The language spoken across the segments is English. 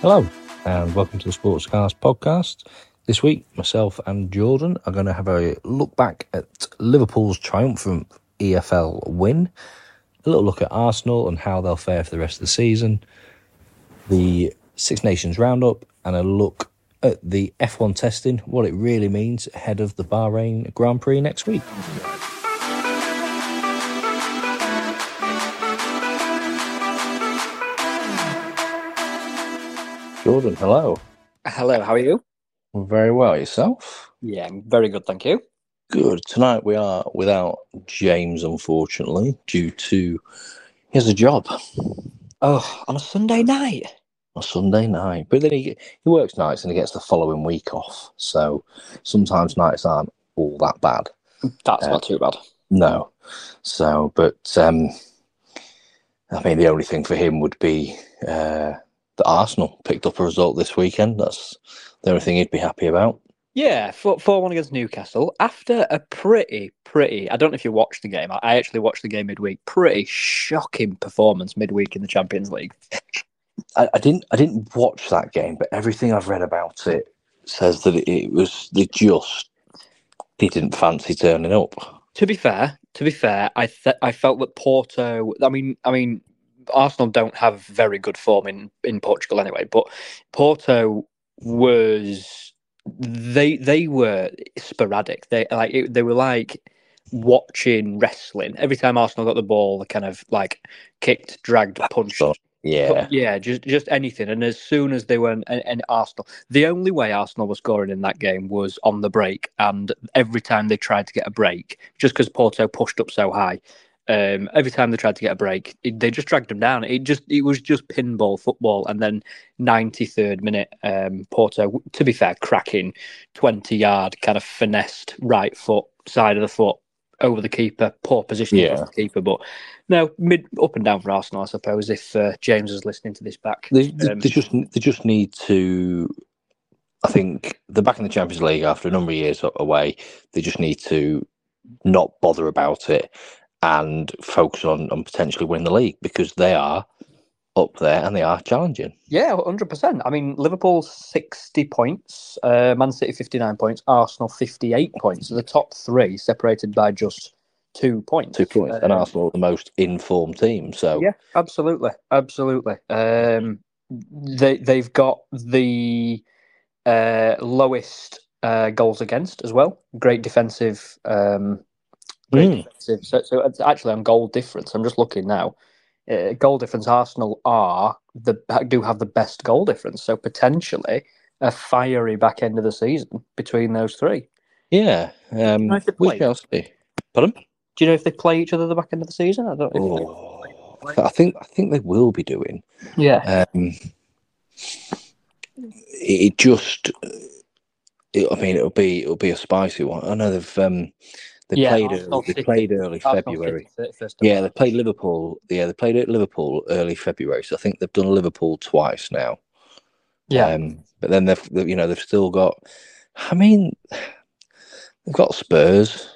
Hello, and welcome to the Sports Sportscast podcast. This week, myself and Jordan are going to have a look back at Liverpool's triumphant EFL win, a little look at Arsenal and how they'll fare for the rest of the season, the Six Nations roundup, and a look at the F1 testing, what it really means ahead of the Bahrain Grand Prix next week. Jordan, hello. Hello, how are you? Very well. Yourself? Yeah, I'm very good, thank you. Good. Tonight we are without James, unfortunately, due to he has a job Oh, on a Sunday night. on Sunday night. But then he he works nights and he gets the following week off. So sometimes nights aren't all that bad. That's Uh, not too bad. No. So, but um, I mean, the only thing for him would be uh, that Arsenal picked up a result this weekend. That's the only thing he'd be happy about. Yeah, 4 4 1 against Newcastle after a pretty, pretty. I don't know if you watched the game. I I actually watched the game midweek. Pretty shocking performance midweek in the Champions League. I, I didn't I didn't watch that game, but everything I've read about it says that it, it was they just they didn't fancy turning up. To be fair, to be fair, I th- I felt that Porto. I mean, I mean, Arsenal don't have very good form in in Portugal anyway. But Porto was they they were sporadic. They like it, they were like watching wrestling. Every time Arsenal got the ball, they kind of like kicked, dragged, punched. Yeah, Yeah, just just anything. And as soon as they were in, in Arsenal, the only way Arsenal was scoring in that game was on the break. And every time they tried to get a break, just because Porto pushed up so high, um, every time they tried to get a break, it, they just dragged them down. It just it was just pinball football. And then 93rd minute, um, Porto, to be fair, cracking 20 yard kind of finessed right foot side of the foot over the keeper. Poor position Yeah. of the keeper, but no mid up and down for Arsenal, I suppose. If uh, James is listening to this back, they, they, Um, they just they just need to. I think they're back in the Champions League after a number of years away. They just need to not bother about it and focus on on potentially winning the league because they are up there and they are challenging. Yeah, hundred percent. I mean, Liverpool sixty points, uh, Man City fifty nine points, Arsenal fifty eight points. So the top three separated by just two points. Two points, and Um, Arsenal are the most informed team. So Yeah, absolutely, absolutely. Um, they they've got the uh, lowest uh, goals against as well. Great defensive. Um, Mm. defensive. So, so it's actually on goal difference. I'm just looking now. Uh, goal difference. Arsenal are the do have the best goal difference. So potentially a fiery back end of the season between those three. yeah, um, Nice to we play. shall see. Pardon? Do you know if they play each other the back end of the season? I don't. know. Oh, I think I think they will be doing. Yeah. Um, it, it just, it, I mean, it'll be it'll be a spicy one. I know they've um, they Yeah, played Arsenal early, they played early Arsenal February. City, 31st of Yeah, they played Liverpool. Yeah, they played at Liverpool early February. So I think they've done Liverpool twice now. Yeah. Um, but then they've you know they've still got. I mean, they've got Spurs,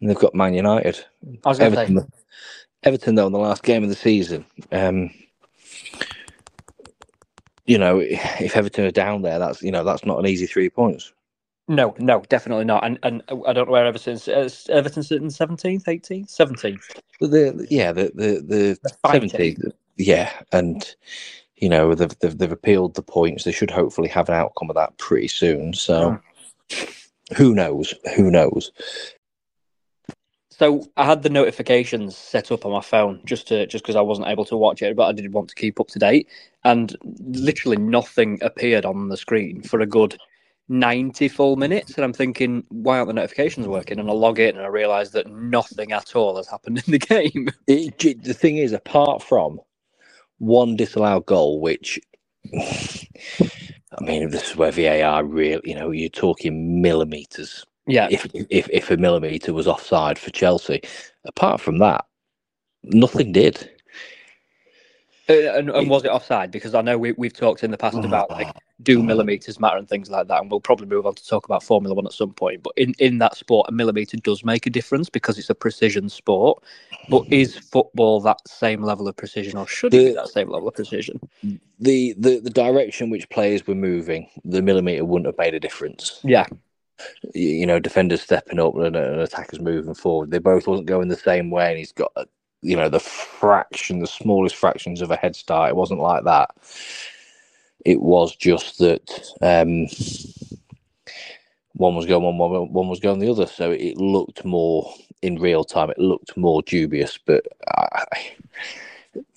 and they've got Man United. I was to say. Everton, Everton though in the last game of the season. Um, you know, if Everton are down there, that's you know that's not an easy three points. No, no, definitely not. And and I don't know where Everton's uh, Everton's sitting seventeenth, eighteenth, seventeenth. The yeah the the the seventeenth, yeah, and you know they've, they've they've appealed the points. They should hopefully have an outcome of that pretty soon. So who knows? Who knows? So I had the notifications set up on my phone just to just because I wasn't able to watch it, but I did want to keep up to date. And literally nothing appeared on the screen for a good ninety full minutes. And I'm thinking, why aren't the notifications working? And I log in and I realise that nothing at all has happened in the game. It, the thing is, apart from one disallowed goal, which I mean, this is where VAR really, you know, you're talking millimeters. Yeah, If if if a millimeter was offside for Chelsea, apart from that, nothing did. Uh, and, and was it offside? Because I know we, we've talked in the past about like do millimeters matter and things like that, and we'll probably move on to talk about Formula One at some point. But in, in that sport, a millimeter does make a difference because it's a precision sport. But is football that same level of precision, or should it be that same level of precision? The, the the direction which players were moving, the millimeter wouldn't have made a difference. Yeah, You, you know, defenders stepping up and, and attackers moving forward. They both wasn't going the same way, and he's got uh, you know the fraction, the smallest fractions of a head start. It wasn't like that. It was just that um, one was going one, one, one was going the other. So it looked more in real time. It looked more dubious. But I,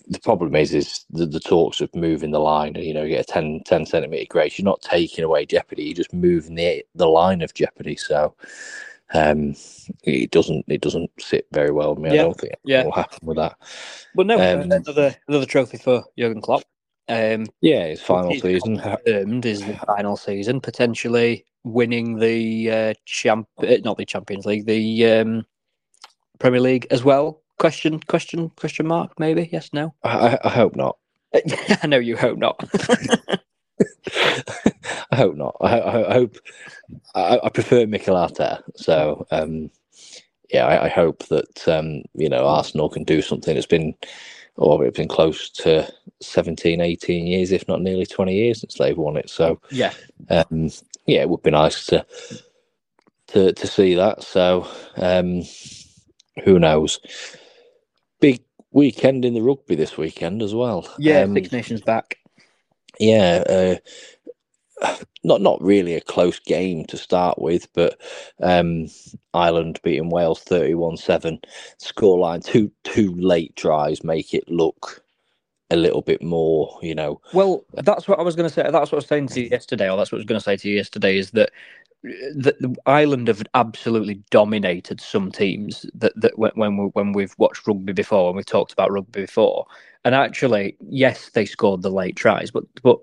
the problem is, is the, the talks of moving the line. You know, you get a 10, 10 centimeter grace. You're not taking away jeopardy. You're just moving the the line of jeopardy. So um, it doesn't it doesn't sit very well. with me. Yeah, I don't think yeah. will happen with that. but no, Um, another another trophy for Jurgen Klopp. Um, Yeah, it's final season. confirmed is the final season, potentially winning the uh, champ, uh, not the Champions League, the um, Premier League as well. Question, question, question mark? Maybe yes, no. I, I hope not. I know you hope not. I hope not. I, I, I hope. I, I prefer Mikel Arteta. So, um, yeah, I, I hope that um, you know Arsenal can do something. It's been, oh, it's been close to 17, 18 years, if not nearly twenty years since they've won it. So, yeah, um, yeah, it would be nice to to to see that. So, um, who knows? Big weekend in the rugby this weekend as well. yeah. Um, Six Nations back. yeah, uh, not not really a close game to start with, but um, Ireland beating Wales thirty-one-seven. Scoreline two two late tries make it look a little bit more, you know. Well, that's what I was going to say. That's what I was saying to you yesterday, or that's what I was going to say to you yesterday. Is that that Ireland have absolutely dominated some teams that that when we, when we've watched rugby before, when we've talked about rugby before, and actually, yes, they scored the late tries, but but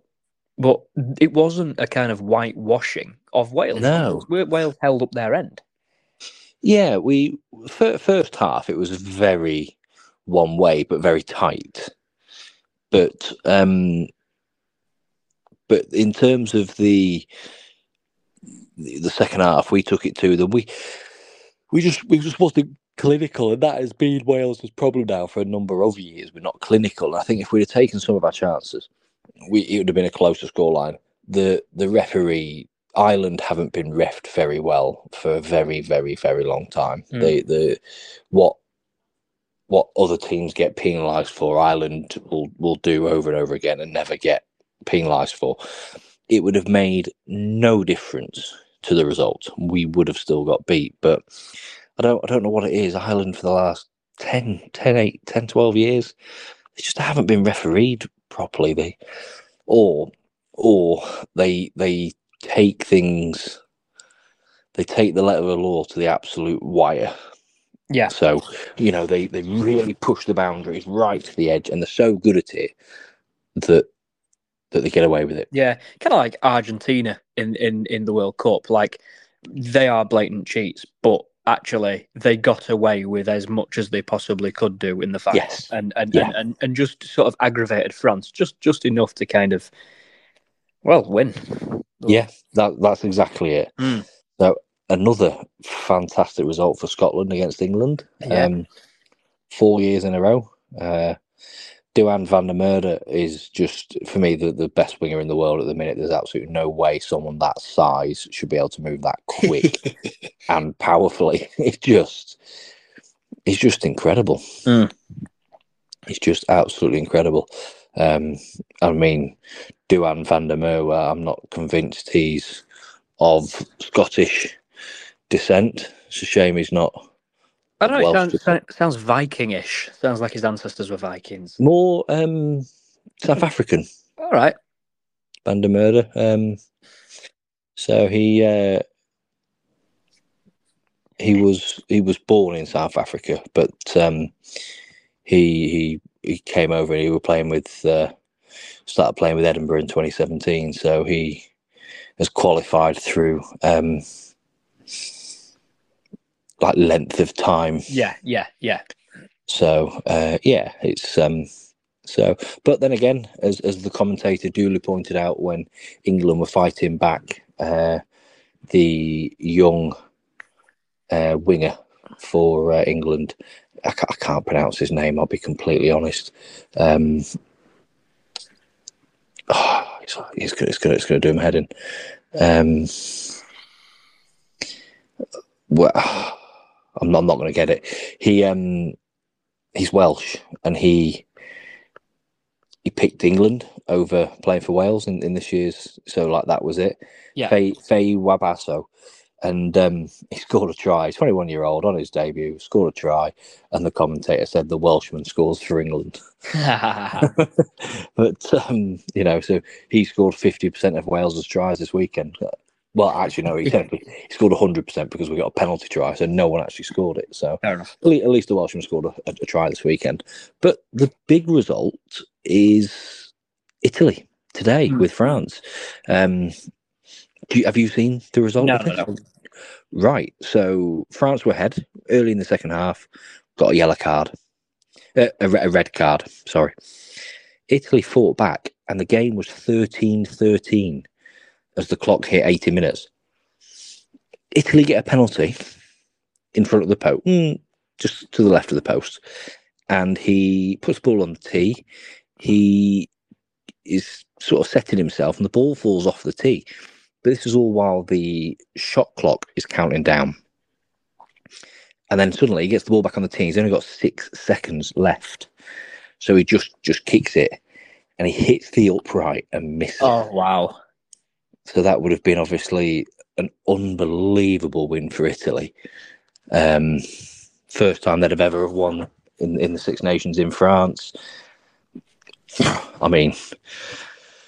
but it wasn't a kind of whitewashing of Wales. No. Wales held up their end. Yeah, we first half it was very one way, but very tight. But um, but in terms of the the second half, we took it to them. We we just we just wasn't clinical, and that has been Wales' problem now for a number of years. We're not clinical. I think if we'd have taken some of our chances, we it would have been a closer scoreline. The the referee Ireland haven't been refed very well for a very, very, very long time. Mm. They the what what other teams get penalised for, Ireland will will do over and over again and never get penalised for. It would have made no difference to the result. We would have still got beat, but I don't I don't know what it is. Ireland for the last 10, 10, 8, 10, 12 years, they just haven't been refereed properly. They or or they they take things they take the letter of the law to the absolute wire. Yeah. So, you know, they, they really push the boundaries right to the edge and they're so good at it that that they get away with it. Yeah, kind of like Argentina in, in, in the World Cup. Like they are blatant cheats, but actually they got away with as much as they possibly could do in the final, Yes. and and, Yeah. and and and just sort of aggravated France just just enough to kind of well win. Yeah, that that's exactly it. Mm. So another fantastic result for Scotland against England. Yeah. Um, four years in a row. Uh, Duhan van der Merwe is just for me the, the best winger in the world at the minute. There's absolutely no way someone that size should be able to move that quick and powerfully. It's just it's just incredible. Mm. It's just absolutely incredible. Um, I mean, Duhan van der Merwe, I'm not convinced he's of Scottish descent. It's a shame he's not I don't know. It Welsh sounds, so- sounds Vikingish. Sounds like his ancestors were Vikings. more um, South African. All right. Van der Merwe. Um, so he uh, he was he was born in South Africa, but um, he he he came over and he was playing with uh, started playing with Edinburgh in 2017. So he has qualified through um, like length of time. Yeah, yeah, yeah. So uh, yeah, it's um, So, but then again, as as the commentator duly pointed out, when England were fighting back, uh, the young uh, winger for uh, England, I, ca- I can't pronounce his name. I'll be completely honest. Um, oh, it's, it's gonna it's gonna it's gonna do him head in. Um, well, I'm not, I'm not going to get it. He um he's Welsh and he he picked England over playing for Wales in, in this year's so like that was it. Yeah. Faye, Faye Waboso. And um, he scored a try. He's 21 year old on his debut, scored a try, and the commentator said the Welshman scores for England. but um, you know, so he scored 50% of Wales's tries this weekend. Well, actually, no, he, technically, he scored 100% because we got a penalty try, so no one actually scored it. So at least the Welshman scored a, a, a try this weekend. But the big result is Italy today Hmm. with France. Um, do you, have you seen the result? No, of no. Right. So France were ahead early in the second half, got a yellow card, uh, a, a red card, sorry. Italy fought back, and the game was 13 13 as the clock hit 80 minutes. Italy get a penalty in front of the post, mm, just to the left of the post, and he puts the ball on the tee. He is sort of setting himself, and the ball falls off the tee. But this is all while the shot clock is counting down. And then suddenly he gets the ball back on the tee. He's only got six seconds left. So he just just kicks it and he hits the upright and misses. Oh wow. So that would have been obviously an unbelievable win for Italy. Um, first time they'd have ever won in, in the Six Nations in France. I mean,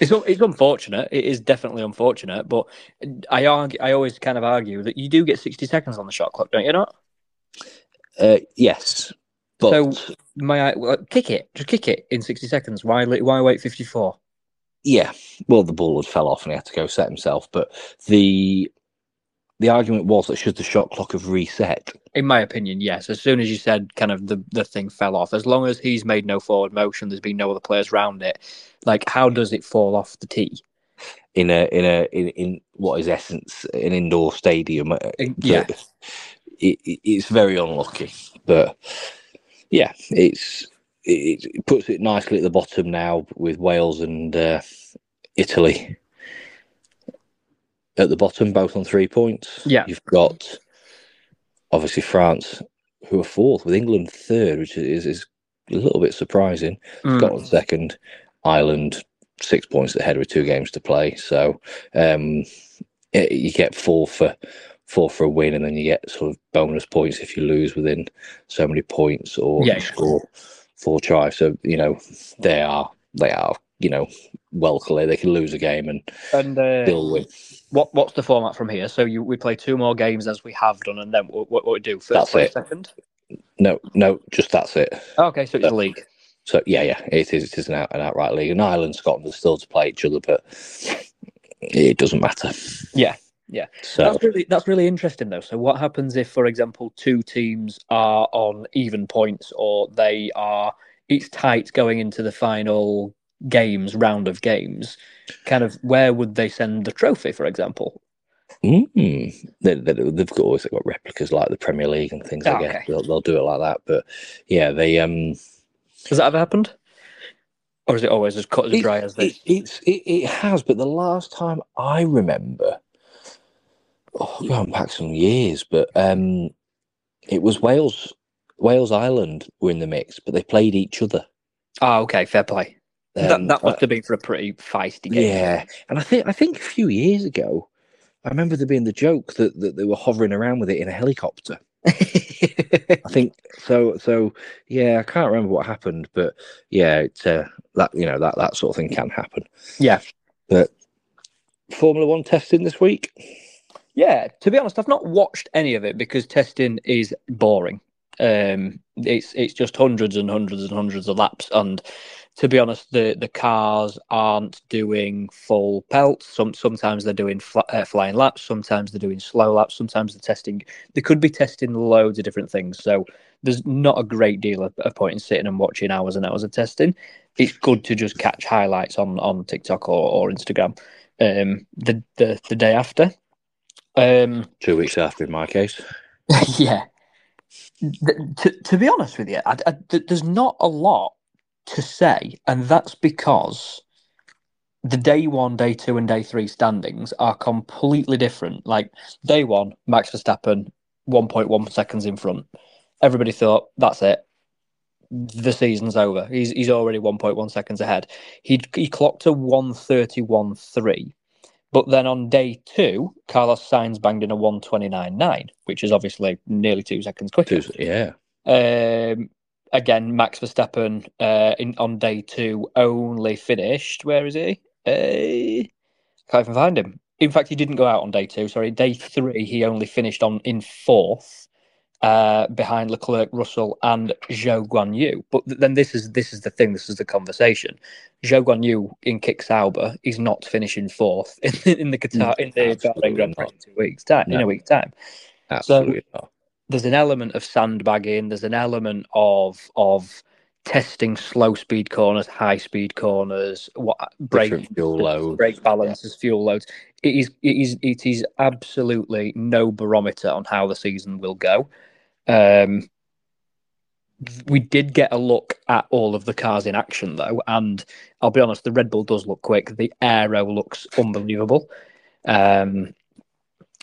It's it's unfortunate. It is definitely unfortunate, but I argue. I always kind of argue that you do get sixty seconds on the shot clock, don't you? Not. uh, yes, but So- My well, kick it. Just kick it in sixty seconds. Why? Why wait fifty four? Yeah, well, the ball had fell off and he had to go set himself. But the the argument was that should the shot clock have reset, In my opinion, yes. As soon as you said kind of the, the thing fell off, as long as he's made no forward motion, there's been no other players around it. Like, how does it fall off the tee? in a in a in, in what is essence an indoor stadium. uh, yeah. it, it- it's very unlucky, but yeah, it's it, it puts it nicely at the bottom now with Wales and uh, Italy at the bottom, both on three points. Yeah. you've got obviously France, who are fourth, with England third, which is is a little bit surprising. Mm. Scotland second, Ireland six points ahead with two games to play. So um, it, you get four for four for a win, and then you get sort of bonus points if you lose within so many points or Yeah. score four tries. So you know they are they are you know well clear. They can lose a game and And uh, still win. what what's the format from here? So you we play two more games as we have done, and then what, what, what we do? First That's it. second. No, no, just that's it. Okay, so it's a league. So yeah, yeah, it is. It is an, out, an outright league. And Ireland, Scotland are still to play each other, but it doesn't matter. Yeah, yeah. So That's really that's really interesting though. So what happens if, for example, two teams are on even points, or they are it's tight going into the final games round of games? Kind of where would they send the trophy, for example? Mm. They, they, they've got always got replicas like the Premier League and things. I Ah, guess okay. they'll, they'll do it like that. But yeah, they um, Has that ever happened? Or is it always as cut as it, dry as this? it, it's it, it has. But the last time I remember, oh, going back some years, but um, it was Wales, Wales Ireland were in the mix, but they played each other. Oh, okay, fair play. that Um, that uh, must have been for a pretty feisty game. Yeah, and I think I think a few years ago, I remember there being the joke that, that they were hovering around with it in a helicopter. I think so. So yeah, I can't remember what happened, but yeah, it's uh, that you know that that sort of thing can happen. Yeah. but Formula One testing this week. Yeah, to be honest, I've not watched any of it because testing is boring. Um, it's it's just hundreds and hundreds and hundreds of laps, and to be honest, the the cars aren't doing full pelts. Some sometimes they're doing fl- uh, flying laps. Sometimes they're doing slow laps. Sometimes they're testing. They could be testing loads of different things. So there's not a great deal of, of point in sitting and watching hours and hours of testing. It's good to just catch highlights on on TikTok or, or Instagram. Um, the the the day after. Um, Two weeks after, in my case. yeah. To, to be honest with you, I, I, th- there's not a lot to say, and that's because the day one, day two, and day three standings are completely different. Like day one, Max Verstappen, 1.1 seconds in front. Everybody thought that's it. The season's over. He's he's already 1.1 seconds ahead. He he clocked a 131.3. But then on day two, Carlos Sainz banged in a 129.9, which is obviously nearly two seconds quicker. Two, yeah. Um, again, Max Verstappen uh, in on day two only finished. Where is he? Uh, can't even find him. In fact, he didn't go out on day two. Sorry, day three he only finished on in fourth, uh, behind Leclerc, Russell, and Zhou Guanyu. But then this is this is the thing. This is the conversation. Zhou Guanyu in Kick Sauber is not finishing fourth in, in the Qatar in the Bahrain Grand Prix in two weeks time in a week time Absolutely not. there's an element of sandbagging. There's an element of of testing slow speed corners, high speed corners, what brake Different fuel loads. brake balances, fuel loads. It is it is it is absolutely no barometer on how the season will go. Um, we did get a look at all of the cars in action though, and I'll be honest, the Red Bull does look quick. The aero looks unbelievable. Um,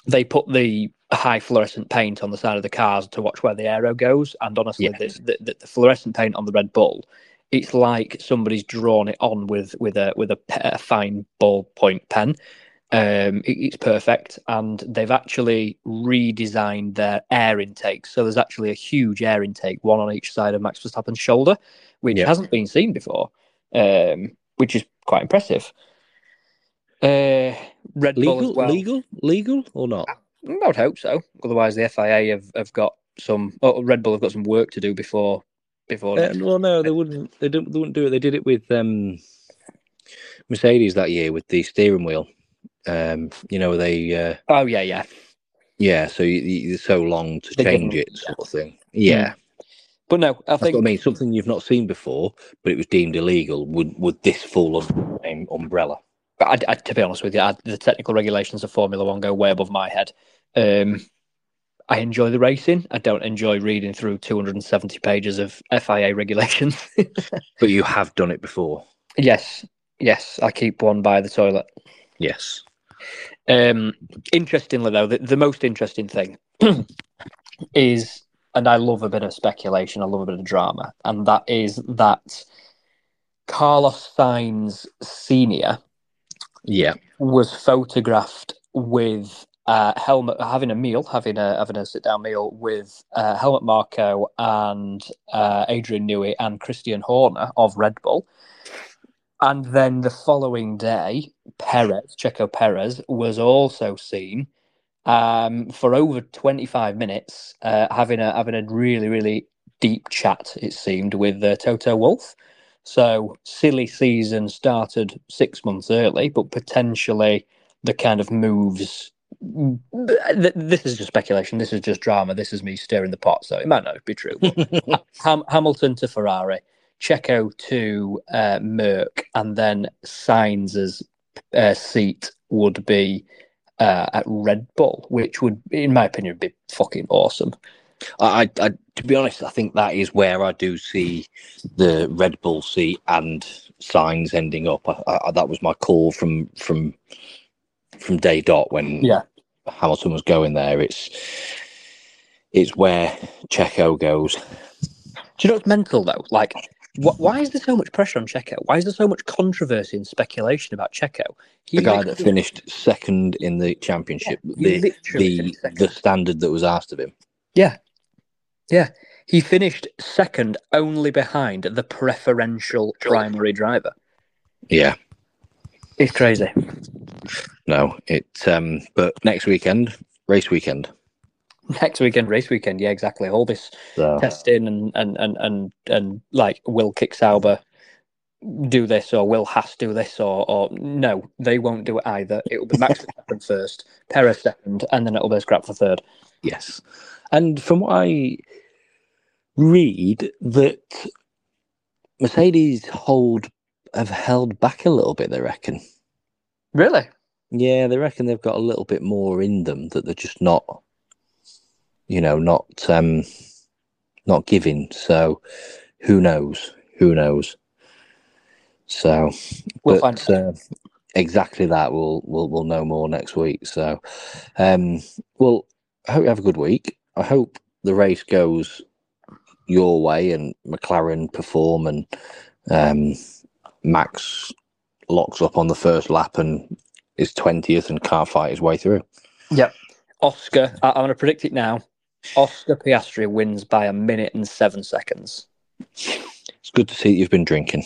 they put the high fluorescent paint on the side of the cars to watch where the aero goes, and honestly, Yes. the, the, the fluorescent paint on the Red Bull, it's like somebody's drawn it on with with a with a, a fine ballpoint pen. Um, it- it's perfect, and they've actually redesigned their air intake. So there's actually a huge air intake, one on each side of Max Verstappen's shoulder, which Yeah. hasn't been seen before, um, which is quite impressive. Uh, Red Bull Legal, as well. legal, legal or not? I would hope so. Otherwise, the FIA have, have got some. Oh, Red Bull have got some work to do before before. Uh, well, no, they wouldn't. They, don't, they wouldn't do it. They did it with um, Mercedes that year with the steering wheel. Um, you know, they uh, oh yeah, yeah. yeah. So you, you, so long to They change it, sort of thing. Yeah, But no, I that's think I mean. Something you've not seen before, but it was deemed illegal. Would would this fall under the same umbrella? I, I, to be honest with you, I, the technical regulations of Formula One go way above my head. Um, I enjoy the racing. I don't enjoy reading through 270 pages of FIA regulations. But you have done it before. yes, yes, I keep one by the toilet. Yes. Um, interestingly, though, the, the most interesting thing is, and I love a bit of speculation, I love a bit of drama, and that is that Carlos Sainz Senior Yeah. was photographed with uh, helmet, having a meal, having a having a sit down meal with uh, Helmut Marko and uh, Adrian Newey and Christian Horner of Red Bull. And then the following day, Perez, Checo Perez, was also seen um, for over 25 minutes uh, having a having a really really deep chat. It seemed with uh, Toto Wolff. So silly season started six months early, but potentially the kind of moves. This is just speculation. This is just drama. This is me stirring the pot, so it might not be true. Ham- Hamilton to Ferrari, Checo to uh, Merc, and then Sainz's uh, seat would be uh, at Red Bull, which would, in my opinion, be fucking awesome. I, I, to be honest, I think that is where I do see the Red Bull seat and Sainz ending up. I, I, that was my call from from from day dot when Yeah. Hamilton was going there. It's it's where Checo goes. Do you know what's mental though? Like, why is there so much pressure on Checo? Why is there so much controversy and speculation about Checo? He The guy that finished second in the championship, he the the the standard that was asked of him. Yeah. Yeah. He finished second only behind the preferential primary driver. Yeah, It's crazy. no, it. Um, but next weekend, race weekend. Next weekend, race weekend. Yeah, exactly. All this So testing and, and, and, and, and like Will Kick Sauber do this or Will Haas do this or or no, they won't do it either. It will be Max Verstappen first, Perez second, and then it'll be scrap for third. Yes. And from what I read, that Mercedes hold have held back a little bit, they reckon. Really? Yeah, they reckon they've got a little bit more in them that they're just not, you know, not um, not giving. So, who knows? Who knows? So, We'll but, find uh, exactly that. We'll we'll we'll know more next week. So, um, well, I hope you have a good week. I hope the race goes your way and McLaren perform and um, Max locks up on the first lap and is twentieth and can't fight his way through. Yep. Oscar, I- I'm going to predict it now. Oscar Piastri wins by a minute and seven seconds. It's good to see that you've been drinking.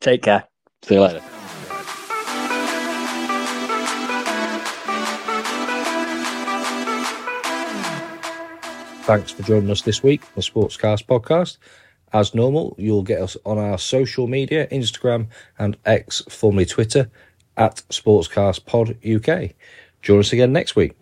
Take care. See you later. Thanks for joining us this week on the Sportscast podcast. As normal, you'll get us on our social media Instagram and X, formerly Twitter, at Sportscast Pod UK. Join us again next week.